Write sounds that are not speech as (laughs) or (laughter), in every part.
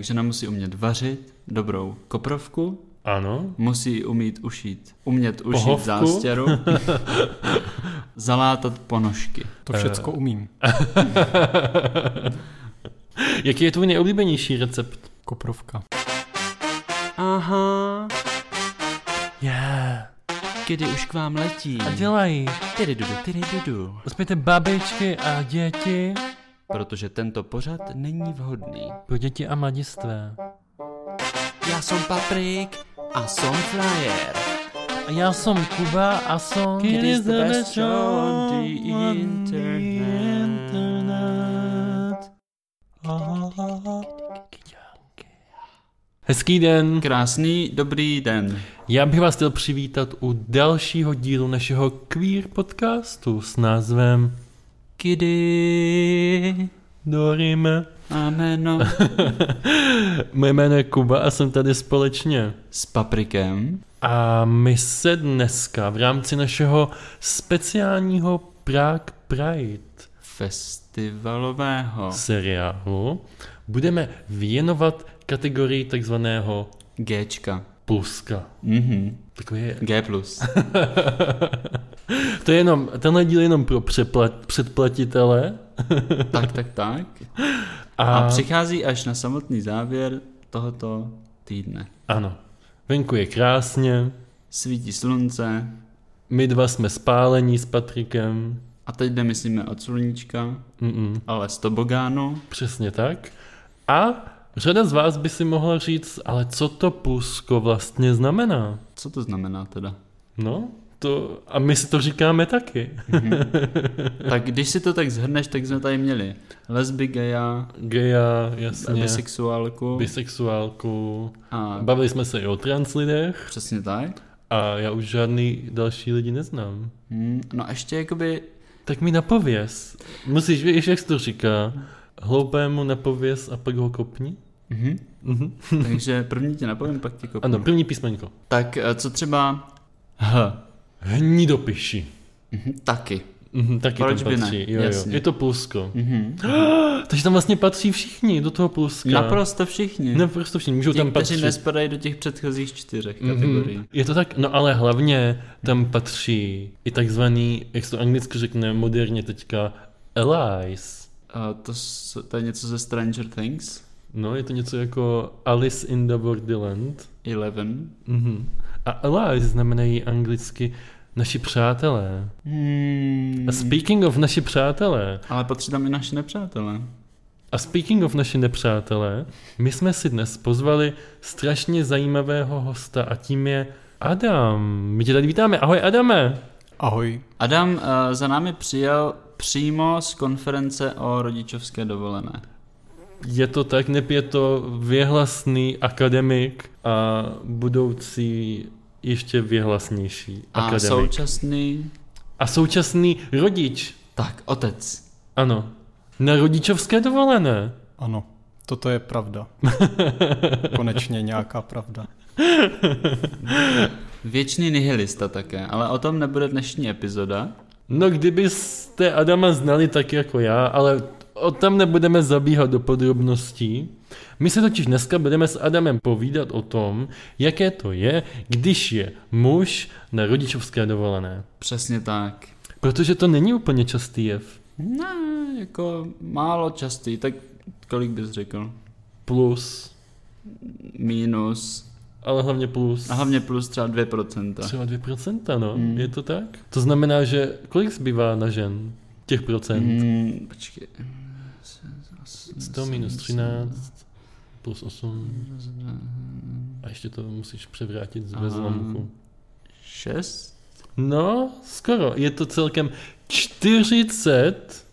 Žena musí umět vařit dobrou koprovku, Ano. musí umít ušít, umět ušít Pohovku. zástěru, (laughs) zalátat ponožky. To všecko umím. (laughs) Jaký je tvůj nejoblíbenější recept? Koprovka. Aha, Yeah. kdy už k vám letí. A dělají. Tyry dudu, tyry dudu. Uspějte babičky a děti. Protože tento pořad není vhodný. Pro děti a mladistvé. Já jsem Paprik a jsem Flyer. A já jsem Kuba a jsem... It is the best show on the internet. Hezký den. Krásný, dobrý den. Já bych vás chtěl přivítat u dalšího dílu našeho queer podcastu s názvem Kdy Dorime. Ameno. (laughs) Moje jméno je Kuba a jsem tady společně. S paprikem. A my se dneska v rámci našeho speciálního Prague Pride Festivalového seriálu budeme věnovat kategorii takzvaného Gčka. pluska. Mhm. Takový je, G+. plus. (laughs) to je jenom, tenhle díl je jenom pro přeplat, předplatitele. (laughs) tak, tak, tak. A, A přichází až na samotný závěr tohoto týdne. ano, venku je krásně, Svítí slunce my dva jsme spálení s Patrikem. a teď nemyslíme od sluníčka, Mm-mm, ale z tobogánu. přesně tak. A řada z vás by si mohla říct, ale co to plusko vlastně znamená? Co to znamená teda? No, to, a my si to říkáme taky. (laughs) Tak když si to tak zhrneš, tak jsme tady měli lesby, geja, Geja, jasně, bisexuálku bisexuálku. a Bavili jsme se i o trans lidech přesně tak. a já už žádný další lidi neznám. Hmm, no a ještě jakoby, Tak mi napověz. Musíš, víš, jak se to říká? Hloupému napověz a pak ho kopni? Mhm. Mhm. (laughs) takže první tě napovím, pak tě kopnu. Ano, první písmenko. Tak eh, co třeba H? Hnidopiši. Mhm, taky. Mhm, taky Proč tam by patří. ne? Jo, jo. Je to plusko. Mhm. (gasps) Takže tam vlastně patří všichni do toho pluska. Naprosto všichni. Naprosto všichni. Můžou Ti, tam kteří patřit. nespadají do těch předchozích čtyřech kategorií. Mhm. Je to tak, no ale hlavně tam patří i takzvaný, jak se to anglicky řekne moderně teďka, allies. A to, to je něco ze Stranger Things. No, je to něco jako Alice in the Borderland. Eleven. Mhm. A allies znamenají anglicky naši přátelé. Hmm. A speaking of naši přátelé, Ale patří tam i naši nepřátelé. a speaking of naši nepřátelé, my jsme si dnes pozvali strašně zajímavého hosta a tím je Adam. My tě tady vítáme. Ahoj Adame. Ahoj. Adam uh, za námi přijel přímo z konference o rodičovské dovolené. Je to tak, neb je to věhlasný akademik a budoucí ještě věhlasnější A akademik. současný... A současný rodič. Tak, otec. Ano. Na rodičovské dovolené. Ano, toto je pravda. (laughs) Konečně nějaká pravda. Věčný nihilista také, ale o tom nebude dnešní epizoda. No kdybyste Adama znali tak jako já, ale o tam nebudeme zabíhat do podrobností. My se totiž dneska budeme s Adamem povídat o tom, jaké to je, když je muž na rodičovské dovolené. Přesně tak. Protože to není úplně častý jev. No, jako málo častý, tak kolik bys řekl? Plus, Minus. ale hlavně plus. A hlavně plus třeba 2%. Třeba 2%, no. Hmm. Je to tak? To znamená, že kolik zbývá na žen? Těch procent? Hmm, počkej. 100 minus 13 plus 8. A ještě to musíš převrátit z bezlomku. 6? No, skoro. Je to celkem 40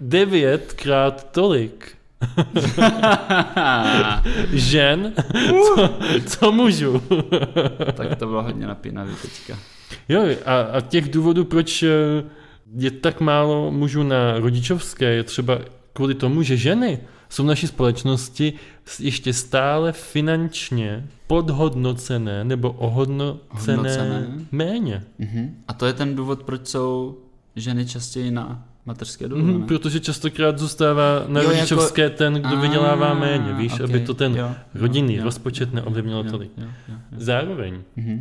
devětkrát tolik (laughs) žen, co, co mužů. (laughs) tak to bylo hodně napínavý teďka. Jo, a, a těch důvodů, proč eh, je tak málo mužů na rodičovské, je třeba kvůli tomu, že ženy jsou v naší společnosti ještě stále finančně podhodnocené nebo ohodnocené Hodnocené. méně. Mhm. A to je ten důvod, proč jsou ženy častěji na mateřské dovolené. Mhm, protože častokrát zůstává na Jo, jako- rodičovské ten, kdo vydělává A, méně, víš, okej, aby to ten jo, rodinný jo, rozpočet neovlivnilo tolik. Jo, jo, jo. Zároveň, Mhm.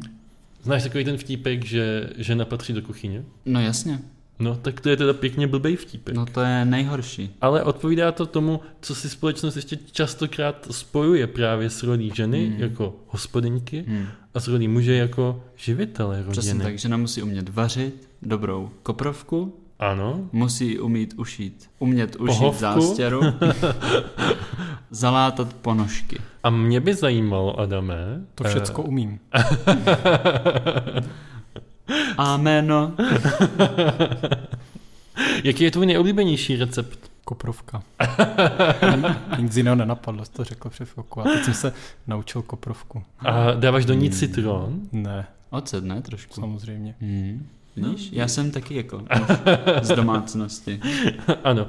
znáš takový ten vtípek, že žena patří do kuchyně? No jasně, No, tak to je teda pěkně blbej vtípek. no to je nejhorší. Ale odpovídá to tomu, co si společnost ještě častokrát spojuje právě s rolí ženy Hmm. jako hospodyňky Hmm. a s rolí muže jako živitele Přesně rodiny. tak, žena musí umět vařit dobrou koprovku, Ano, musí umít ušít, umět ušít Pohovku. zástěru, (laughs) zalátat ponožky. a mě by zajímalo, Adame, To všecko umím. (laughs) Amen. (laughs) jaký je tvůj nejoblíbenější recept? Koprovka. Nic jiného nenapadlo, jsi to řekl před chvilkou. A teď jsem se naučil koprovku. A dáváš do ní Hmm. citron? Ne, Ocet, ne? Trošku. samozřejmě. Hmm. Vidíš? No. Já jsem taky jako (laughs) z domácnosti. (laughs) ano.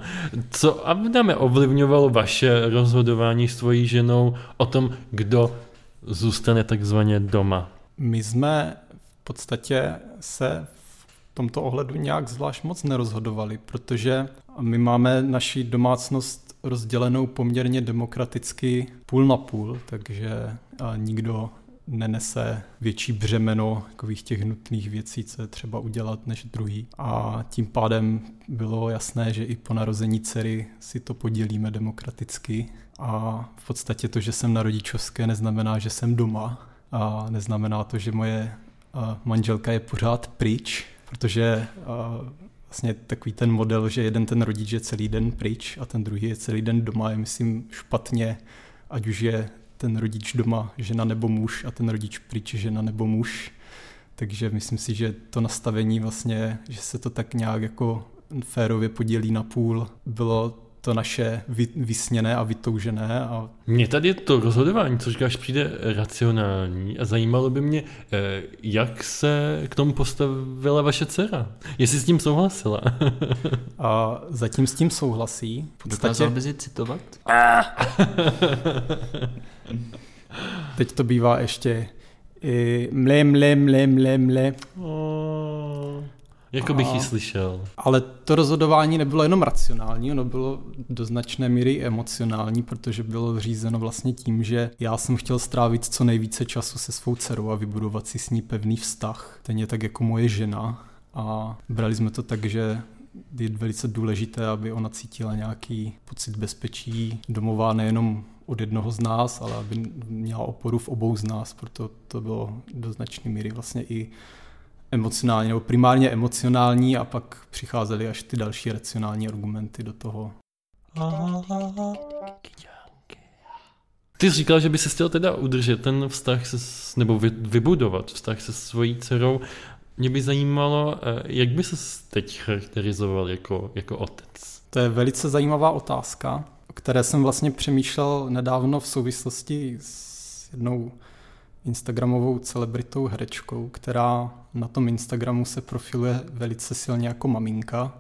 Co, Adame, ovlivňovalo vaše rozhodování s tvojí ženou o tom, kdo zůstane takzvaně doma? My jsme v podstatě se v tomto ohledu nějak zvlášť moc nerozhodovali, protože my máme naši domácnost rozdělenou poměrně demokraticky půl na půl, takže nikdo nenese větší břemeno takových těch nutných věcí, co je třeba udělat, než druhý. A tím pádem bylo jasné, že i po narození dcery si to podělíme demokraticky. A v podstatě to, že jsem na rodičovské, neznamená, že jsem doma. A neznamená to, že moje manželka je pořád pryč, protože vlastně takový ten model, že jeden ten rodič je celý den pryč a ten druhý je celý den doma, je myslím špatně, ať už je ten rodič doma žena nebo muž a ten rodič pryč žena nebo muž. Takže myslím si, že to nastavení vlastně, že se to tak nějak jako férově podělí na půl, bylo to naše vy, vysněné a vytoužené a Mně tady to rozhodování, co říkáš, přijde racionální a zajímalo by mě, eh, jak se k tomu postavila vaše dcera. Jestli s tím souhlasila. (laughs) A zatím s tím souhlasí. V Dokázal podstatě bys ji citovat? (laughs) teď to bývá ještě i mle, mle, mle, mle, mle. Oh, jako bych ji slyšel. Ale to rozhodování nebylo jenom racionální, ono bylo do značné míry emocionální, protože bylo řízeno vlastně tím, že já jsem chtěl strávit co nejvíce času se svou dcerou a vybudovat si s ní pevný vztah. Stejně tak jako moje žena. A brali jsme to tak, že je velice důležité, aby ona cítila nějaký pocit bezpečí domová nejenom od jednoho z nás, ale aby měla oporu v obou z nás, proto to bylo do značné míry vlastně i emocionální, nebo primárně emocionální a pak přicházely až ty další racionální argumenty do toho. Ty jsi říkal, že by se chtěl teda udržet ten vztah se, nebo vy, vybudovat vztah se svojí dcerou. Mě by zajímalo, eh, jak by se teď charakterizoval jako, jako otec. To je velice zajímavá otázka, o které jsem vlastně přemýšlel nedávno v souvislosti s jednou instagramovou celebritou herečkou, která na tom Instagramu se profiluje velice silně jako maminka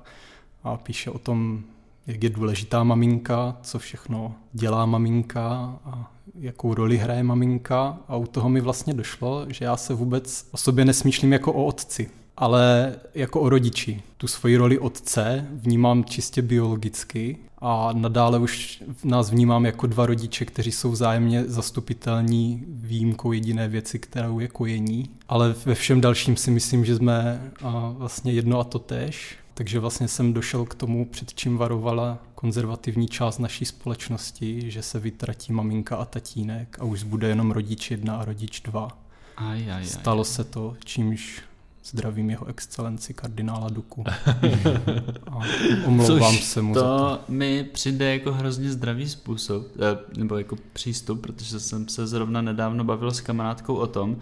a píše o tom, jak je důležitá maminka, co všechno dělá maminka a jakou roli hraje maminka. A u toho mi vlastně došlo, že já se vůbec o sobě nesmýšlím jako o otci, ale jako o rodiči. Tu svoji roli otce vnímám čistě biologicky a nadále už nás vnímám jako dva rodiče, kteří jsou vzájemně zastupitelní výjimkou jediné věci, kterou je kojení. Ale ve všem dalším si myslím, že jsme vlastně jedno a to tež. Takže vlastně jsem došel k tomu, před čím varovala konzervativní část naší společnosti, že se vytratí maminka a tatínek a už bude jenom rodič jedna a rodič dva. Aj, aj, aj. Stalo se to, čímž zdravím jeho excelenci kardinála Duku. (laughs) A omlouvám Což se mu za to. To mi přijde jako hrozně zdravý způsob, eh, nebo jako přístup, protože jsem se zrovna nedávno bavil s kamarádkou o tom,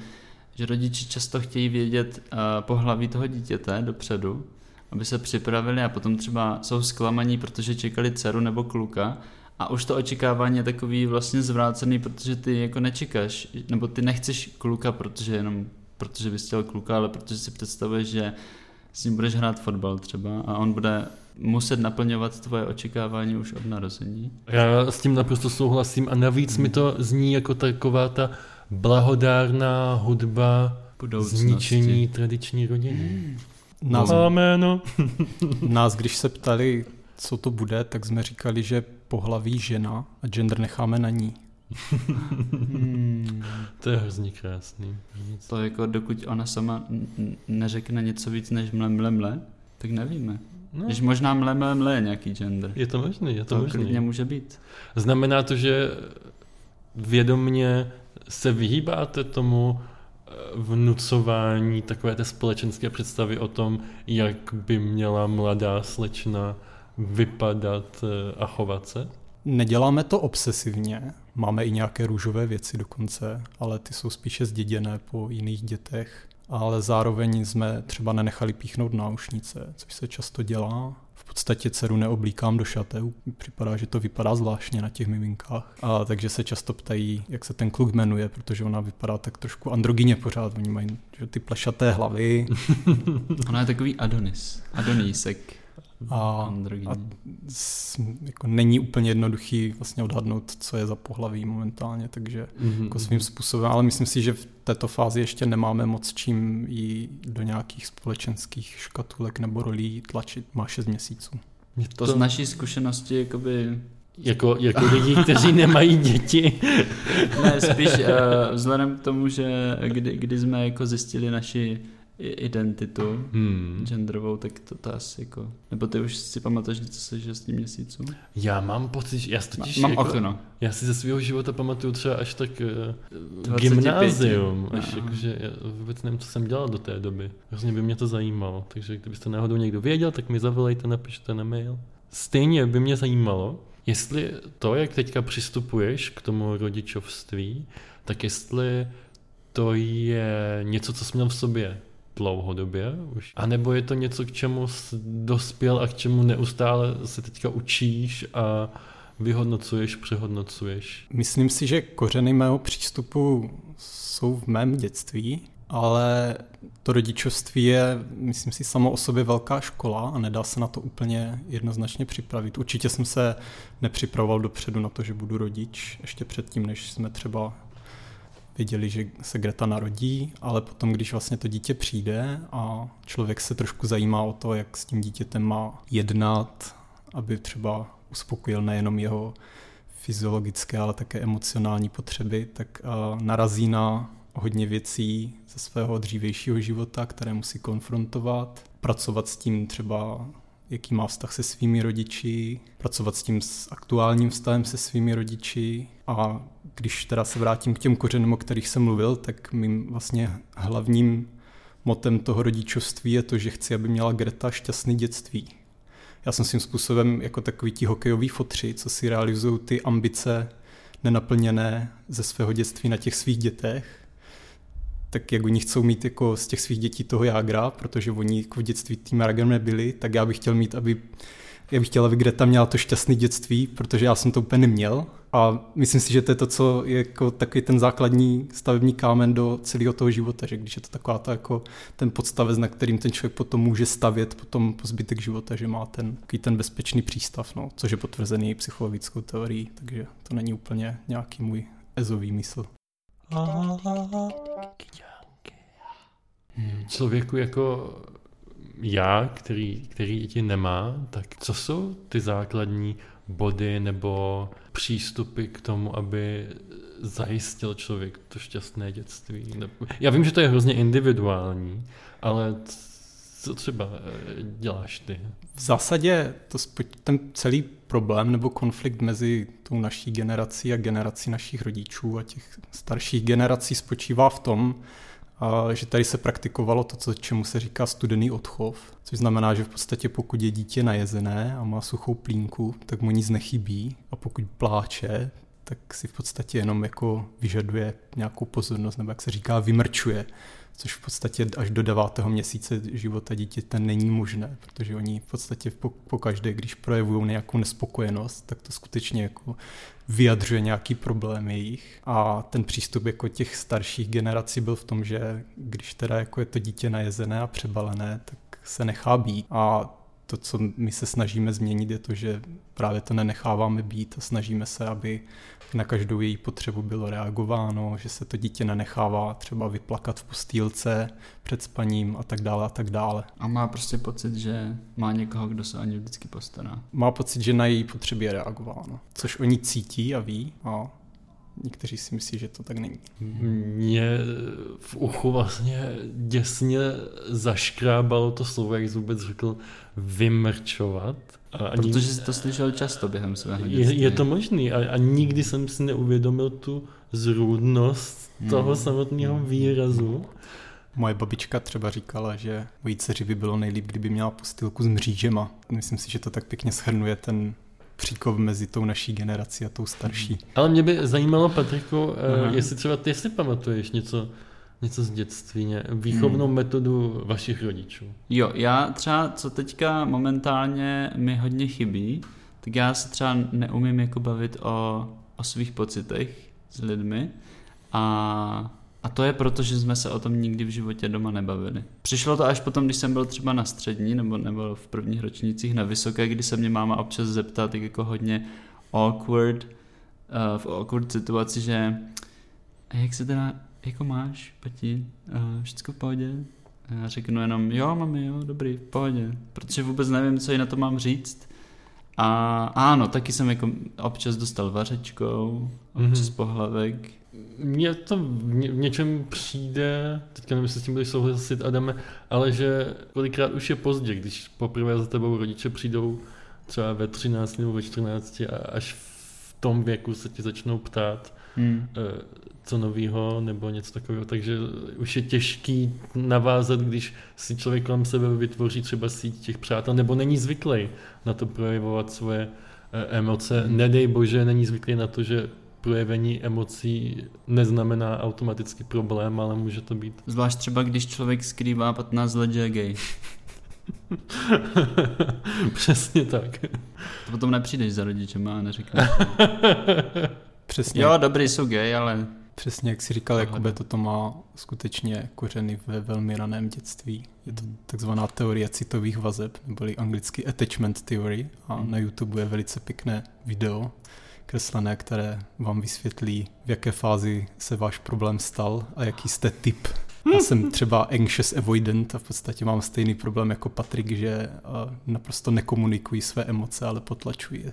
že rodiči často chtějí vědět eh, pohlaví toho dítěte dopředu, aby se připravili a potom třeba jsou zklamaní, protože čekali dceru nebo kluka a už to očekávání je takový vlastně zvrácený, protože ty jako nečekáš, nebo ty nechceš kluka, protože jenom protože bys chtěl kluka, ale protože si představuješ, že s ním budeš hrát fotbal třeba a on bude muset naplňovat tvoje očekávání už od narození. Já s tím naprosto souhlasím a navíc mi to zní jako taková ta blahodárná hudba Budoucnosti. zničení tradiční rodiny. Nás, Amen. (laughs) nás, když se ptali, co to bude, tak jsme říkali, že pohlaví žena a gender necháme na ní. Hmm. (laughs) To je hrozně krásný. Nic. To jako dokud ona sama neřekne něco víc než mle, mle, mle, tak nevíme. No, Když možná mle, mle, mle je nějaký gender. je to možný, je to, To možný. klidně může být. Znamená to, že vědomně se vyhýbáte tomu eh, vnucování takové té společenské představy o tom, jak by měla mladá slečna vypadat eh, a chovat se? Neděláme to obsesivně, máme i nějaké růžové věci dokonce, ale ty jsou spíše zděděné po jiných dětech. Ale zároveň jsme třeba nenechali píchnout náušnice, což se často dělá. V podstatě dceru neoblíkám do šaté, připadá, že to vypadá zvláštně na těch miminkách. A takže se často ptají, jak se ten kluk jmenuje, protože ona vypadá tak trošku androgyně pořád. Oni mají že ty plešaté hlavy (laughs) Ona je takový Adonis. Adonísek. A a s- jako není úplně jednoduchý vlastně odhadnout, co je za pohlaví momentálně, takže Mhm. jako svým způsobem, ale myslím si, že v této fázi ještě nemáme moc čím jí do nějakých společenských škatulek nebo rolí tlačit. Má 6 měsíců. Mě To z naší zkušenosti jakoby Jako, jako lidi, kteří nemají děti. Ne, spíš uh, vzhledem k tomu, že kdy, kdy jsme jako zjistili naši identitu Hmm. genderovou, tak to, to asi jako... Nebo ty už si pamatuješ něco se 6 měsíců? Já mám pocit, že já si totiž Mám jako, okno. Já si ze svého života pamatuju třeba až tak uh, 25. gymnázium, až Aha. jakože já vůbec nevím, co jsem dělal do té doby. Hrozně by mě to zajímalo, takže kdybyste náhodou někdo věděl, tak mi zavolejte, napište na mail. Stejně by mě zajímalo, jestli to, jak teďka přistupuješ k tomu rodičovství, tak jestli to je něco, co jsi měl v sobě dlouhodobě už, anebo je to něco, k čemu dospěl a k čemu neustále se teďka učíš a vyhodnocuješ, přehodnocuješ. Myslím si, že kořeny mého přístupu jsou v mém dětství, ale to rodičovství je, myslím si, samo o sobě velká škola a nedá se na to úplně jednoznačně připravit. Určitě jsem se nepřipravoval dopředu na to, že budu rodič, ještě předtím, než jsme třeba věděli, že se Greta narodí, ale potom, když vlastně to dítě přijde a člověk se trošku zajímá o to, jak s tím dítětem má jednat, aby třeba uspokojil nejenom jeho fyziologické, ale také emocionální potřeby, tak uh, narazí na hodně věcí ze svého dřívějšího života, které musí konfrontovat, pracovat s tím třeba, jaký má vztah se svými rodiči, pracovat s tím s aktuálním vztahem se svými rodiči a když teda se vrátím k těm kořenům, o kterých jsem mluvil, tak mým vlastně hlavním motem toho rodičovství je to, že chci, aby měla Greta šťastný dětství. Já jsem svým způsobem jako takový ti hokejoví fotři, co si realizují ty ambice nenaplněné ze svého dětství na těch svých dětech, tak jak oni chcou mít jako z těch svých dětí toho jágra, protože oni jako v dětství tím jágrem nebyli, tak já bych chtěl mít, aby já bych chtěl, aby Greta měla to šťastné dětství, protože já jsem to úplně neměl. A myslím si, že to je to, co je jako takový ten základní stavební kámen do celého toho života, že když je to taková ta jako ten podstavec, na kterým ten člověk potom může stavět potom po zbytek života, že má ten, takový ten bezpečný přístav, no, což je potvrzený psychologickou teorií, takže to není úplně nějaký můj ezový mysl. Člověku jako já, který, který děti nemá, tak co jsou ty základní body nebo přístupy k tomu, aby zajistil člověk to šťastné dětství? Já vím, že to je hrozně individuální, ale co třeba eh, děláš ty? V zásadě to ten celý problém nebo konflikt mezi tou naší generací a generací našich rodičů a těch starších generací spočívá v tom, a že tady se praktikovalo to, co, čemu se říká studený odchov, což znamená, že v podstatě pokud je dítě najezené a má suchou plínku, tak mu nic nechybí. A pokud pláče, tak si v podstatě jenom jako vyžaduje nějakou pozornost, nebo jak se říká, vymrčuje, což v podstatě až do devátého měsíce života dítěte není možné, protože oni v podstatě po, po každé, když projevují nějakou nespokojenost, tak to skutečně jako vyjadřuje nějaký problém jejich. A ten přístup jako těch starších generací byl v tom, že když teda jako je to dítě najezené a přebalené, tak se nechá být. A to, co my se snažíme změnit, je to, že právě to nenecháváme být a snažíme se, aby na každou její potřebu bylo reagováno, že se to dítě nenechává třeba vyplakat v postýlce před spaním a tak dále a tak dále. A má prostě pocit, že má někoho, kdo se o ně vždycky postará. Má pocit, že na její potřeby je reagováno, což oni cítí a ví a někteří si myslí, že to tak není. Mě v uchu vlastně děsně zaškrábalo to slovo, jak jsi vůbec řekl, vymrčovat. A ani, Protože jsi to slyšel často během svého dětství. Je, je to možný a, a nikdy jsem si neuvědomil tu zrůdnost hmm. toho samotného výrazu. Moje babička třeba říkala, že mojí dceři by bylo nejlíp, kdyby měla postýlku s mřížema. Myslím si, že to tak pěkně schrnuje ten příkop mezi tou naší generací a tou starší. Ale mě by zajímalo, Patriku, Aha. jestli třeba ty si pamatuješ něco, něco z dětství, výchovnou hmm. metodu vašich rodičů. Jo, já třeba, co teďka momentálně mi hodně chybí, tak já se třeba neumím jako bavit o, o svých pocitech s lidmi a a to je proto, že jsme se o tom nikdy v životě doma nebavili. Přišlo to až potom, když jsem byl třeba na střední nebo, nebo v prvních ročnících na vysoké, kdy se mě máma občas zeptá tak jako hodně awkward, uh, v awkward situaci, že a jak se teda jako máš, Pati, uh, všechno v pohodě? A já řeknu jenom, jo, mami, jo, dobrý, v pohodě, protože vůbec nevím, co jí na to mám říct. A ano, taky jsem jako občas dostal vařečkou, občas mm-hmm. pohlavek, mně to v, ně, v něčem přijde, teďka nevím, jestli s tím budeš souhlasit, Adame, ale že kolikrát už je pozdě, když poprvé za tebou rodiče přijdou třeba ve 13 nebo ve 14 a až v tom věku se ti začnou ptát, hmm. Eh, co novýho nebo něco takového, takže už je těžký navázat, když si člověk kolem sebe vytvoří třeba síť těch přátel, nebo není zvyklý na to projevovat svoje eh, emoce. Hmm. Nedej bože, není zvyklý na to, že projevení emocí neznamená automaticky problém, ale může to být. Zvlášť třeba, když člověk skrývá 15 let, že je gay. (laughs) Přesně tak. To potom nepřijdeš za rodičem a neřekneš. (laughs) Přesně. Jo, dobrý jsou gay, ale... Přesně, jak si říkal, Jakube, toto má skutečně kořeny ve velmi raném dětství. Je to takzvaná teorie citových vazeb, neboli anglicky attachment theory a hmm. na YouTube je velice pěkné video, kreslené, které vám vysvětlí, v jaké fázi se váš problém stal a jaký jste typ. Já jsem (laughs) třeba anxious avoidant a v podstatě mám stejný problém jako Patrik, že naprosto nekomunikuji své emoce, ale potlačuji je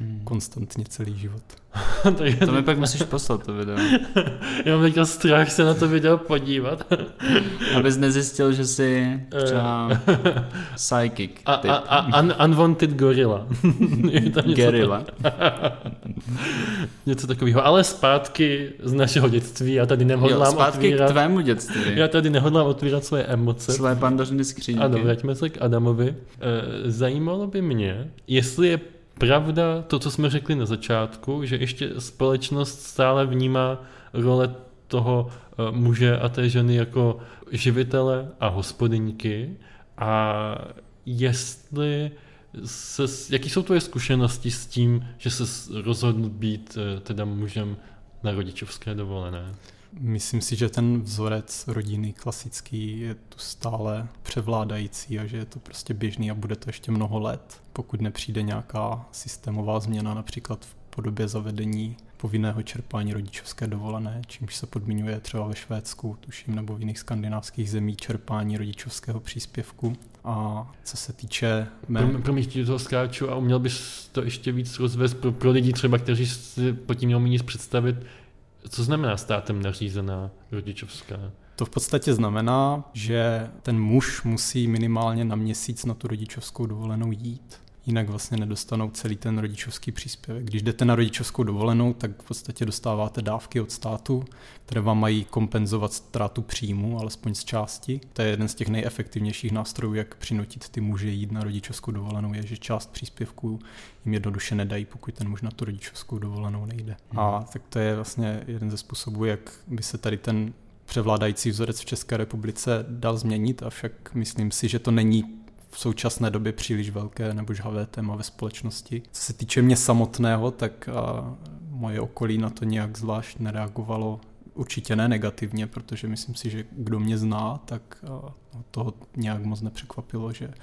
hmm. konstantně celý život. (laughs) to, je... to mi pak musíš poslat to video. (laughs) Já mám teďka strach se na to video podívat. (laughs) Abys nezjistil, že jsi třeba psychic a, A, a un, unwanted gorilla. tam něco takového. Ale zpátky z našeho dětství. Já tady nehodlám jo, zpátky otvírat... k tvému dětství. Já tady nehodlám otvírat svoje emoce. Své pandořiny skřínky. Ano, vraťme se k Adamovi. E, zajímalo by mě, jestli je pravda to, co jsme řekli na začátku, že ještě společnost stále vnímá role toho eh, muže a té ženy jako živitele a hospodyňky a jestli se, jaký jsou tvoje zkušenosti s tím, že se rozhodl být eh, teda mužem na rodičovské dovolené? Myslím si, že ten vzorec rodiny klasický je tu stále převládající a že je to prostě běžný a bude to ještě mnoho let, pokud nepřijde nějaká systémová změna, například v podobě zavedení povinného čerpání rodičovské dovolené, čímž se podmiňuje třeba ve Švédsku, tuším, nebo v jiných skandinávských zemí čerpání rodičovského příspěvku. A co se týče... Mé... Pro, pro mě toho skáču a uměl bys to ještě víc rozvést pro, pro lidi třeba, kteří si pod tím měl nic představit, co znamená státem nařízená rodičovská? To v podstatě znamená, že ten muž musí minimálně na měsíc na tu rodičovskou dovolenou jít jinak vlastně nedostanou celý ten rodičovský příspěvek. Když jdete na rodičovskou dovolenou, tak v podstatě dostáváte dávky od státu, které vám mají kompenzovat ztrátu příjmu, alespoň z části. To je jeden z těch nejefektivnějších nástrojů, jak přinutit ty muže jít na rodičovskou dovolenou, je, že část příspěvků jim jednoduše nedají, pokud ten muž na tu rodičovskou dovolenou nejde. Hmm. A tak to je vlastně jeden ze způsobů, jak by se tady ten převládající vzorec v České republice dal změnit, avšak myslím si, že to není v současné době příliš velké nebo žhavé téma ve společnosti. Co se týče mě samotného, tak moje okolí na to nějak zvlášť nereagovalo. Určitě ne negativně, protože myslím si, že kdo mě zná, tak toho nějak moc nepřekvapilo, že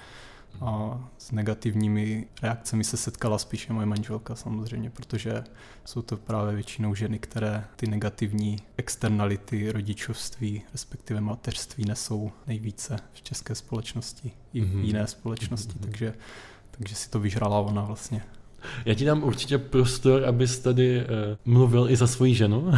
a s negativními reakcemi se setkala spíše moje manželka samozřejmě, protože jsou to právě většinou ženy, které ty negativní externality rodičovství, respektive mateřství nesou nejvíce v české společnosti i v mm-hmm. jiné společnosti, mm-hmm. takže, takže si to vyžrala ona vlastně. Já ti dám určitě prostor, abys tady uh, mluvil i za svoji ženu. (laughs)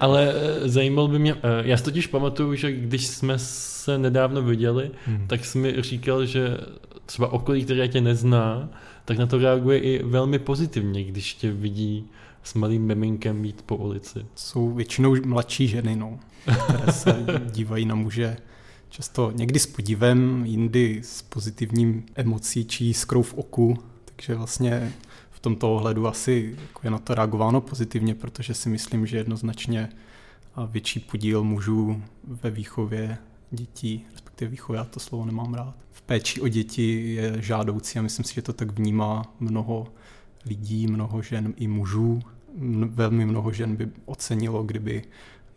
Ale uh, zajímal by mě, uh, já si totiž pamatuju, že když jsme se nedávno viděli, hmm. tak jsi mi říkal, že třeba okolí, které tě nezná, tak na to reaguje i velmi pozitivně, když tě vidí s malým miminkem jít po ulici. Jsou většinou mladší ženy, no, které se (laughs) dívají na muže často někdy s podivem, jindy s pozitivním emocí či skrou v oku, takže vlastně v tomto ohledu asi jako je na to reagováno pozitivně, protože si myslím, že jednoznačně větší podíl mužů ve výchově dětí, respektive výchově, já to slovo nemám rád, v péči o děti je žádoucí a myslím si, že to tak vnímá mnoho lidí, mnoho žen i mužů. Velmi mnoho žen by ocenilo, kdyby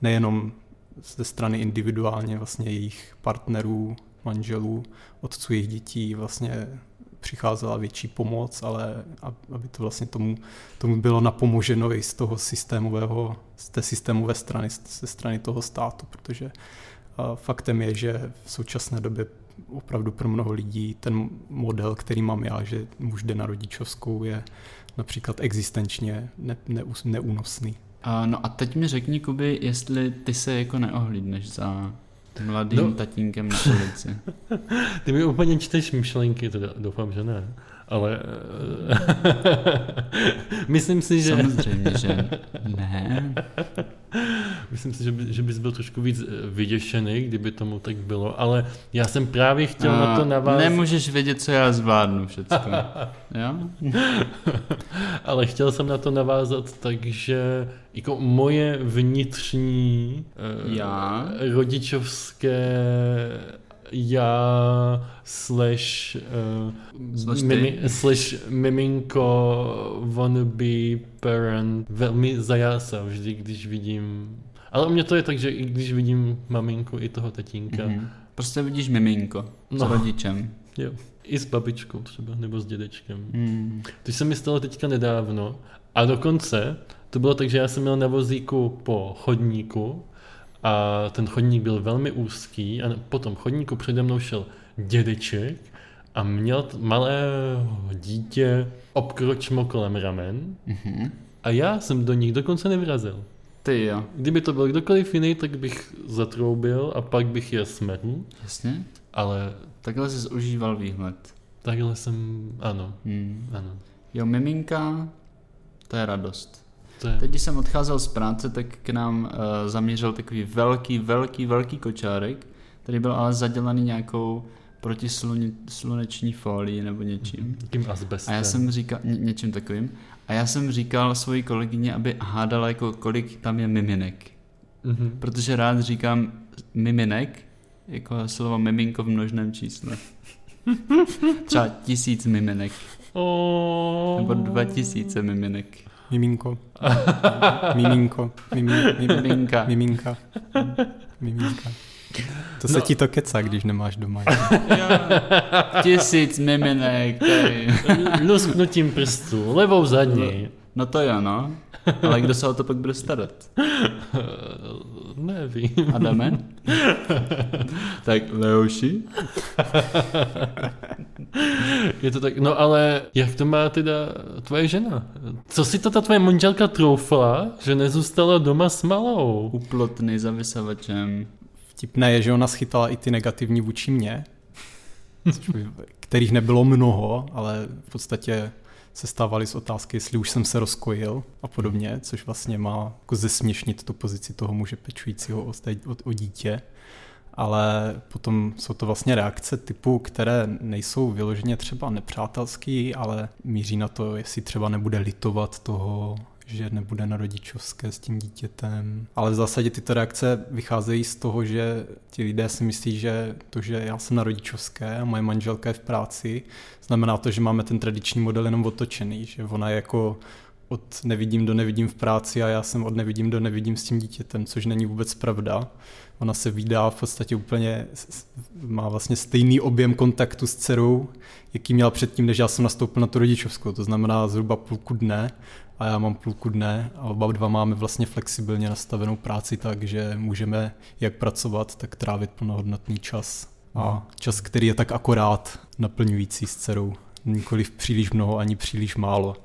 nejenom ze strany individuálně vlastně jejich partnerů, manželů, otců jejich dětí vlastně přicházela větší pomoc, ale aby to vlastně tomu, tomu bylo napomoženo i z toho systémového, z té systémové strany, ze strany toho státu, protože faktem je, že v současné době opravdu pro mnoho lidí ten model, který mám já, že muž jde na rodičovskou, je například existenčně ne, ne, neúnosný. No a teď mi řekni, Kuby, jestli ty se jako neohlídneš za mladým no. tatínkem na ulici. (laughs) ty mi úplně čteš myšlenky, teda doufám, že ne. Ale (laughs) myslím si, že... Samozřejmě, že ne. (laughs) Myslím si, že, by, že bys byl trošku víc eh, vyděšený, kdyby tomu tak bylo, ale já jsem právě chtěl A na to navázat. Nemůžeš vědět, co já zvládnu všechno. jo? (laughs) ale chtěl jsem na to navázat, takže jako moje vnitřní eh, já? rodičovské já slash, uh, mimi, slash miminko wannabe parent velmi zajásá vždy, když vidím ale u mě to je tak, že i když vidím maminku i toho tatínka. Mm-hmm. Prostě vidíš miminko no. s rodičem. Jo. I s babičkou třeba, nebo s dědečkem. Mm. To se mi stalo teďka nedávno. A dokonce to bylo tak, že já jsem měl na vozíku po chodníku a ten chodník byl velmi úzký a po tom chodníku přede mnou šel dědeček a měl malého dítě obkročmo kolem ramen mm-hmm. a já jsem do nich dokonce nevyrazil. Ty jo. Kdyby to byl kdokoliv jiný, tak bych zatroubil a pak bych je smrhl. Jasně. Ale... Takhle jsi užíval výhled. Takhle jsem, ano. Hmm. ano. Jo, miminka, to je radost. Je... Teď, když jsem odcházel z práce, tak k nám uh, zamířil takový velký, velký, velký kočárek, který byl ale zadělaný nějakou protisluneční folii nebo něčím. Tím asbestem. A já jsem říkal, ně, něčím takovým. A já jsem říkal svoji kolegyně, aby hádala, jako kolik tam je miminek. Mm-hmm. Protože rád říkám miminek, jako slovo miminko v množném čísle. Třeba tisíc miminek. Oh. Nebo dva tisíce miminek. Miminko. Miminko. Miminka. Miminka. Miminka. To se no. ti to kecá, když nemáš doma. Tisíc miminek tady. Lusknutím prstů, levou zadní. No to jo, no. Ale kdo se o to pak bude starat? Nevím. Adame? (laughs) tak Leoši? (laughs) Je to tak, no ale jak to má teda tvoje žena? Co si to ta tvoje manželka troufla, že nezůstala doma s malou? Uplotný za vysavačem. Vtipné je, že ona schytala i ty negativní vůči mně, kterých nebylo mnoho, ale v podstatě se stávaly z otázky, jestli už jsem se rozkojil a podobně, což vlastně má jako zesměšnit tu pozici toho muže pečujícího o, o, o dítě. Ale potom jsou to vlastně reakce typu, které nejsou vyloženě třeba nepřátelský, ale míří na to, jestli třeba nebude litovat toho, že nebude na rodičovské s tím dítětem. Ale v zásadě tyto reakce vycházejí z toho, že ti lidé si myslí, že to, že já jsem na rodičovské a moje manželka je v práci, znamená to, že máme ten tradiční model jenom otočený, že ona je jako od nevidím do nevidím v práci a já jsem od nevidím do nevidím s tím dítětem, což není vůbec pravda. Ona se vydá v podstatě úplně, má vlastně stejný objem kontaktu s dcerou, jaký měla předtím, než já jsem nastoupil na tu rodičovskou, to znamená zhruba půlku dne a já mám půlku dne a oba dva máme vlastně flexibilně nastavenou práci tak, že můžeme jak pracovat, tak trávit plnohodnotný čas. A čas, který je tak akorát naplňující s dcerou. Nikoliv příliš mnoho, ani příliš málo.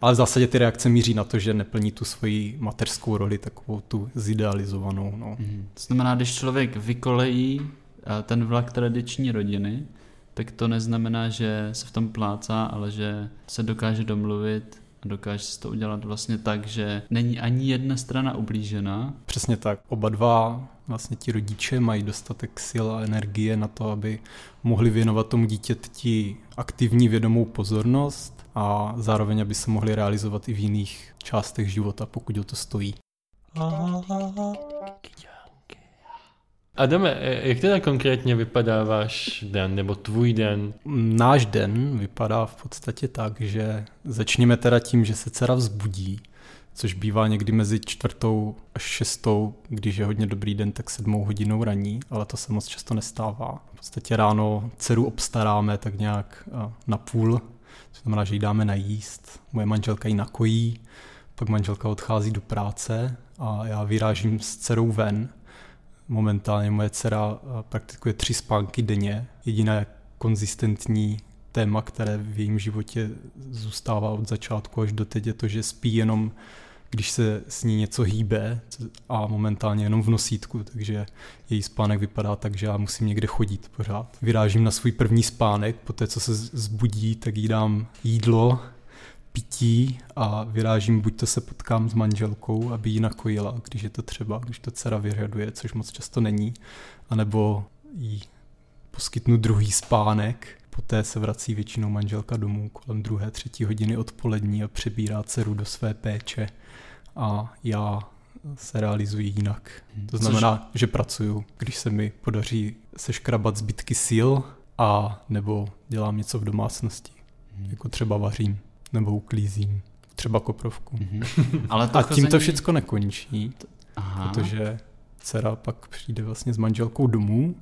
Ale v zásadě ty reakce míří na to, že neplní tu svoji mateřskou roli, takovou tu zidealizovanou. No. Mm. To znamená, když člověk vykolejí eh, ten vlak tradiční rodiny, tak to neznamená, že se v tom plácá, ale že se dokáže domluvit a dokáže si to udělat vlastně tak, že není ani jedna strana ublížena. Přesně tak. Oba dva vlastně ti rodiče mají dostatek sil a energie na to, aby mohli věnovat tomu dítěti aktivní vědomou pozornost a zároveň, aby se mohli realizovat i v jiných částech života, pokud o to stojí. Adame, jak teda konkrétně vypadá váš den, nebo tvůj den? Náš den vypadá v podstatě tak, že začněme teda tím, že se dcera vzbudí, což bývá někdy mezi čtvrtou až šestou, když je hodně dobrý den, tak sedmou hodinou raní, ale to se moc často nestává. V podstatě ráno dceru obstaráme tak nějak na půl, to znamená, že jí dáme najíst, moje manželka ji nakojí, pak manželka odchází do práce a já vyrážím s dcerou ven, momentálně moje dcera eh, praktikuje tři spánky denně. Jediné konzistentní téma, které v jejím životě zůstává od začátku až do teď, je to, že spí jenom, když se s ní něco hýbe a momentálně jenom v nosítku, takže její spánek vypadá tak, že já musím někde chodit pořád. Vyrážím na svůj první spánek, poté co se zbudí, tak jí dám jídlo, pití a vyrážím, buď to se potkám s manželkou, aby ji nakojila, když je to třeba, když to dcera vyřaduje, což moc často není, anebo jí poskytnu druhý spánek, poté se vrací většinou manželka domů kolem druhé, třetí hodiny odpolední a přebírá dceru do své péče a já se realizuji jinak. Hmm. To znamená, Což... že pracuju, když se mi podaří seškrabat zbytky sil a nebo dělám něco v domácnosti, hmm. jako třeba vařím nebo uklízím. Třeba koprovku. Mm-hmm. Ale (laughs) to a tím to všechno nekončí, Aha. protože dcera pak přijde vlastně s manželkou domů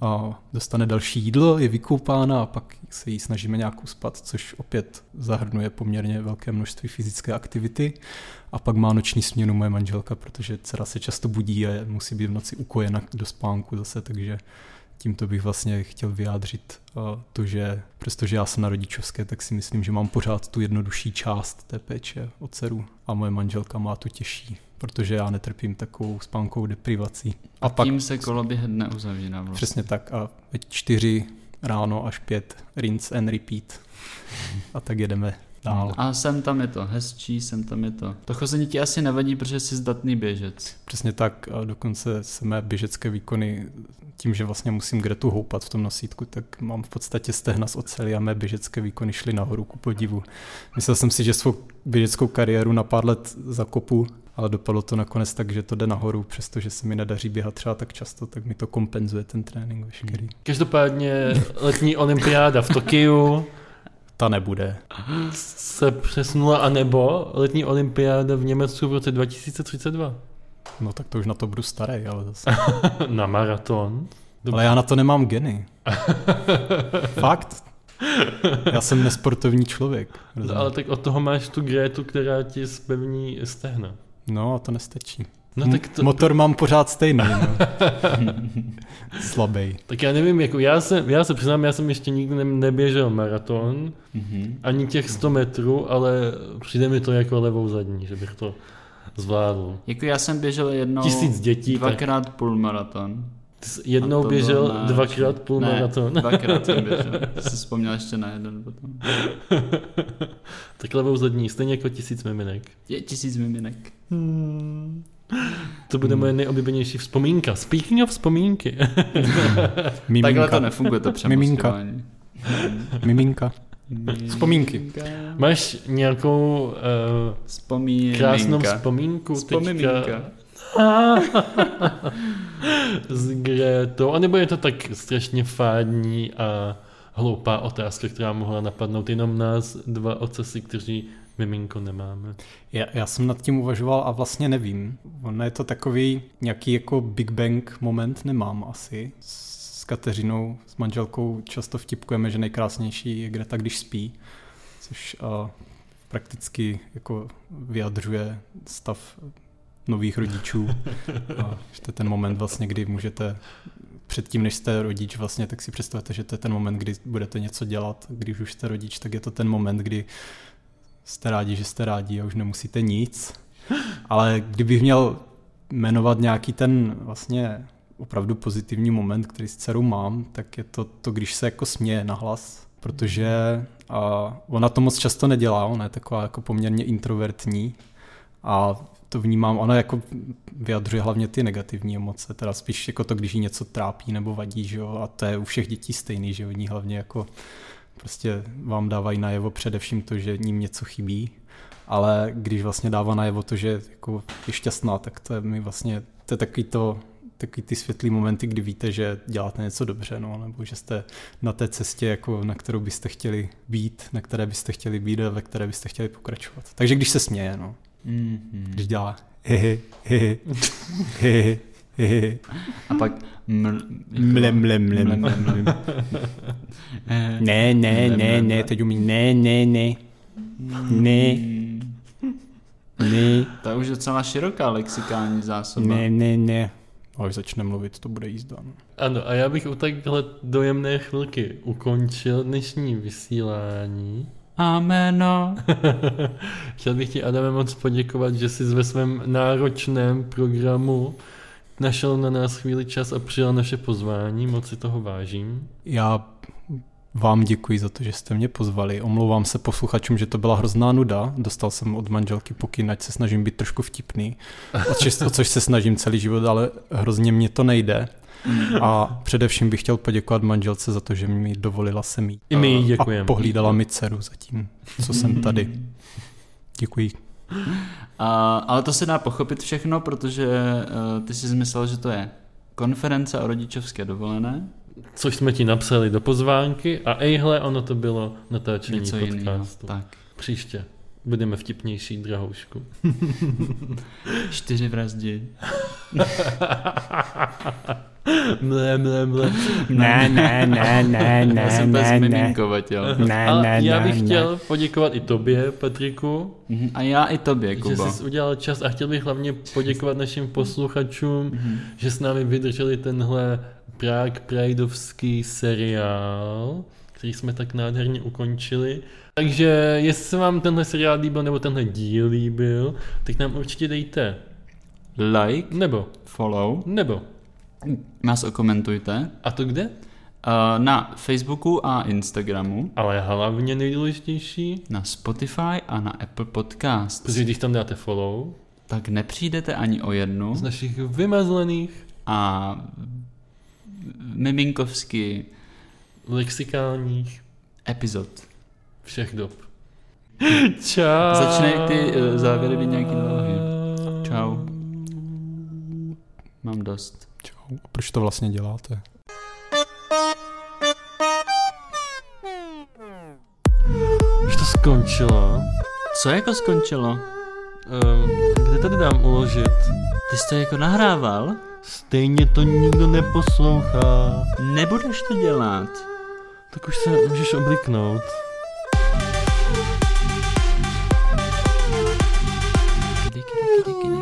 a dostane další jídlo, je vykoupána a pak se jí snažíme nějak uspat, což opět zahrnuje poměrně velké množství fyzické aktivity. A pak má noční směnu moje manželka, protože dcera se často budí a musí být v noci ukojena do spánku zase, takže tímto bych vlastně chtěl vyjádřit to, že přestože já jsem na rodičovské, tak si myslím, že mám pořád tu jednodušší část té péče o dceru a moje manželka má tu těžší, protože já netrpím takovou spánkou deprivací. A, a pak, tím se koloběh dne uzavírá vlastně. Přesně tak a ve čtyři ráno až pět rinse and repeat a tak jedeme dál. A sem tam je to hezčí, sem tam je to. To chození ti asi nevadí, protože jsi zdatný běžec. Přesně tak, a dokonce se mé běžecké výkony tím, že vlastně musím Gretu houpat v tom nosítku, tak mám v podstatě stehna z oceli a mé běžecké výkony šly nahoru ku podivu. Myslel jsem si, že svou běžeckou kariéru na pár let zakopu, ale dopadlo to nakonec tak, že to jde nahoru, přestože se mi nedaří běhat třeba tak často, tak mi to kompenzuje ten trénink veškerý. Hmm. Každopádně letní olympiáda v Tokiu ta nebude. Se přesunula, anebo letní olympiáda v Německu v roce 2032. No tak to už na to budu starý, ale zase. (laughs) na maraton? Ale já na to nemám geny. (laughs) Fakt. Já jsem nesportovní člověk. Rozumím. Ale tak od toho máš tu Grétu, která ti spevní stehna. No a to nestačí. No, tak to... Motor mám pořád stejný. No. (laughs) Slabý. Tak já nevím, jako já se, já se přiznám, já jsem ještě nikdy neběžel maraton, mm-hmm. ani těch 100 metrů, ale přijde mi to jako levou zadní, že bych to zvládl. Jako já jsem běžel jednou Tisíc dětí, dvakrát tak... půl maraton. Jednou běžel náš... dvakrát půl ne, maraton. (laughs) dvakrát jsem běžel. Jsi vzpomněl ještě na jeden potom. (laughs) tak levou zadní, stejně jako tisíc miminek. Je tisíc miminek. Hmm. To bude moje nejoblíbenější vzpomínka. Speaking of vzpomínky. (laughs) Takhle to nefunguje, to Miminka. Miminka. Vzpomínky. Máš nějakou uh, krásnou vzpomínku Vzpomínka. teďka? (laughs) S Gretou. A nebo je to tak strašně fádní a hloupá otázka, která mohla napadnout jenom nás, dva ocasy, kteří miminko nemáme. Já, já jsem nad tím uvažoval a vlastně nevím. Ono je to takový nějaký jako Big Bang moment, nemám asi. S Kateřinou, s manželkou často vtipkujeme, že nejkrásnější je Greta, když spí, což uh, prakticky jako vyjadřuje stav nových rodičů. A to je ten moment vlastně, kdy můžete předtím, než jste rodič vlastně, tak si představte, že to je ten moment, kdy budete něco dělat. Když už jste rodič, tak je to ten moment, kdy jste rádi, že jste rádi a už nemusíte nic. Ale kdybych měl jmenovat nějaký ten vlastně opravdu pozitivní moment, který s dcerou mám, tak je to, to když se jako směje nahlas, protože a ona to moc často nedělá, ona je taková jako poměrně introvertní a to vnímám, ona jako vyjadřuje hlavně ty negativní emoce, teda spíš jako to, když jí něco trápí nebo vadí, že jo, a to je u všech dětí stejný, že oni hlavně jako prostě vám dávají najevo především to, že ním něco chybí, ale když vlastně dává najevo to, že jako je šťastná, tak to je mi vlastně, to je takový to, takový ty světlý momenty, kdy víte, že děláte něco dobře, no, nebo že jste na té cestě, jako na kterou byste chtěli být, na které byste chtěli být a ve které byste chtěli pokračovat. Takže když se směje, no. Mm-hmm. Když dělá hehe, hehe, hehe, hehe. A pak ml, Mle, mle, mle, mle, mle. (laughs) Eh, Ne, ne, ne, ne, teď umí, ne, ne, ne, ne, ne, To už je docela široká lexikální zásoba. ne, ne, ne. Až začne mluvit, to bude jízda. no. Ano, a já bych u takhle dojemné chvilky ukončil dnešní vysílání. Ameno. (laughs) Chtěl bych ti, Adame, moc poděkovat, že jsi ve svém náročném programu našel na nás chvíli čas a přijal naše pozvání. Moc si toho vážím. Já vám děkuji za to, že jste mě pozvali. Omlouvám se posluchačům, že to byla hrozná nuda. Dostal jsem od manželky pokyn, ať se snažím být trošku vtipný, o což, o což se snažím celý život, ale hrozně mě to nejde. A především bych chtěl poděkovat manželce za to, že mi dovolila se mít. I my jí A děkujeme. pohlídala mi dceru zatím, co jsem tady. Děkuji. A, ale to se dá pochopit všechno, protože uh, ty jsi myslel, že to je konference o rodičovské dovolené. Což jsme ti napsali do pozvánky a ejhle, ono to bylo natáčení Něco jiného. podcastu. Tak. Příště budeme vtipnější, drahoušku. (laughs) Čtyři vraždy. (laughs) mle, mle, mle. Ne, ne, ne, ne, ne, ne, ne. miminkovat, jo. Ne, Ale ne, já ne, bych ne. chtěl poděkovat i tobě, Patriku, Mhm. A já i tobě, že Kubo. jsi udělal čas a chtěl bych hlavně poděkovat našim posluchačům, Mhm. že s námi vydrželi tenhle Prague Prideovský seriál, který jsme tak nádherně ukončili. Takže jestli se vám tenhle seriál líbil nebo tenhle díl líbil, tak nám určitě dejte Like, nebo, follow, nebo. nás okomentujte. A to kde? Uh, na Facebooku a Instagramu, Ale hlavně nejdůležitější, na Spotify a na Apple Podcast. protože když tam dáte follow Tak nepřijdete ani o jednu z našich vymazlených a miminkovský lexikálních epizod. Všech dob. Čau. Začne ty eh, závěry být nějaký dlouhý. Čau. Mám dost. Čau. A proč to vlastně děláte? Už to skončilo. Co jako skončilo? Um, kde tady dám uložit? Ty jsi to jako nahrával? Stejně to nikdo neposlouchá. Nebudeš to dělat. Tak už se můžeš obliknout. Ooh.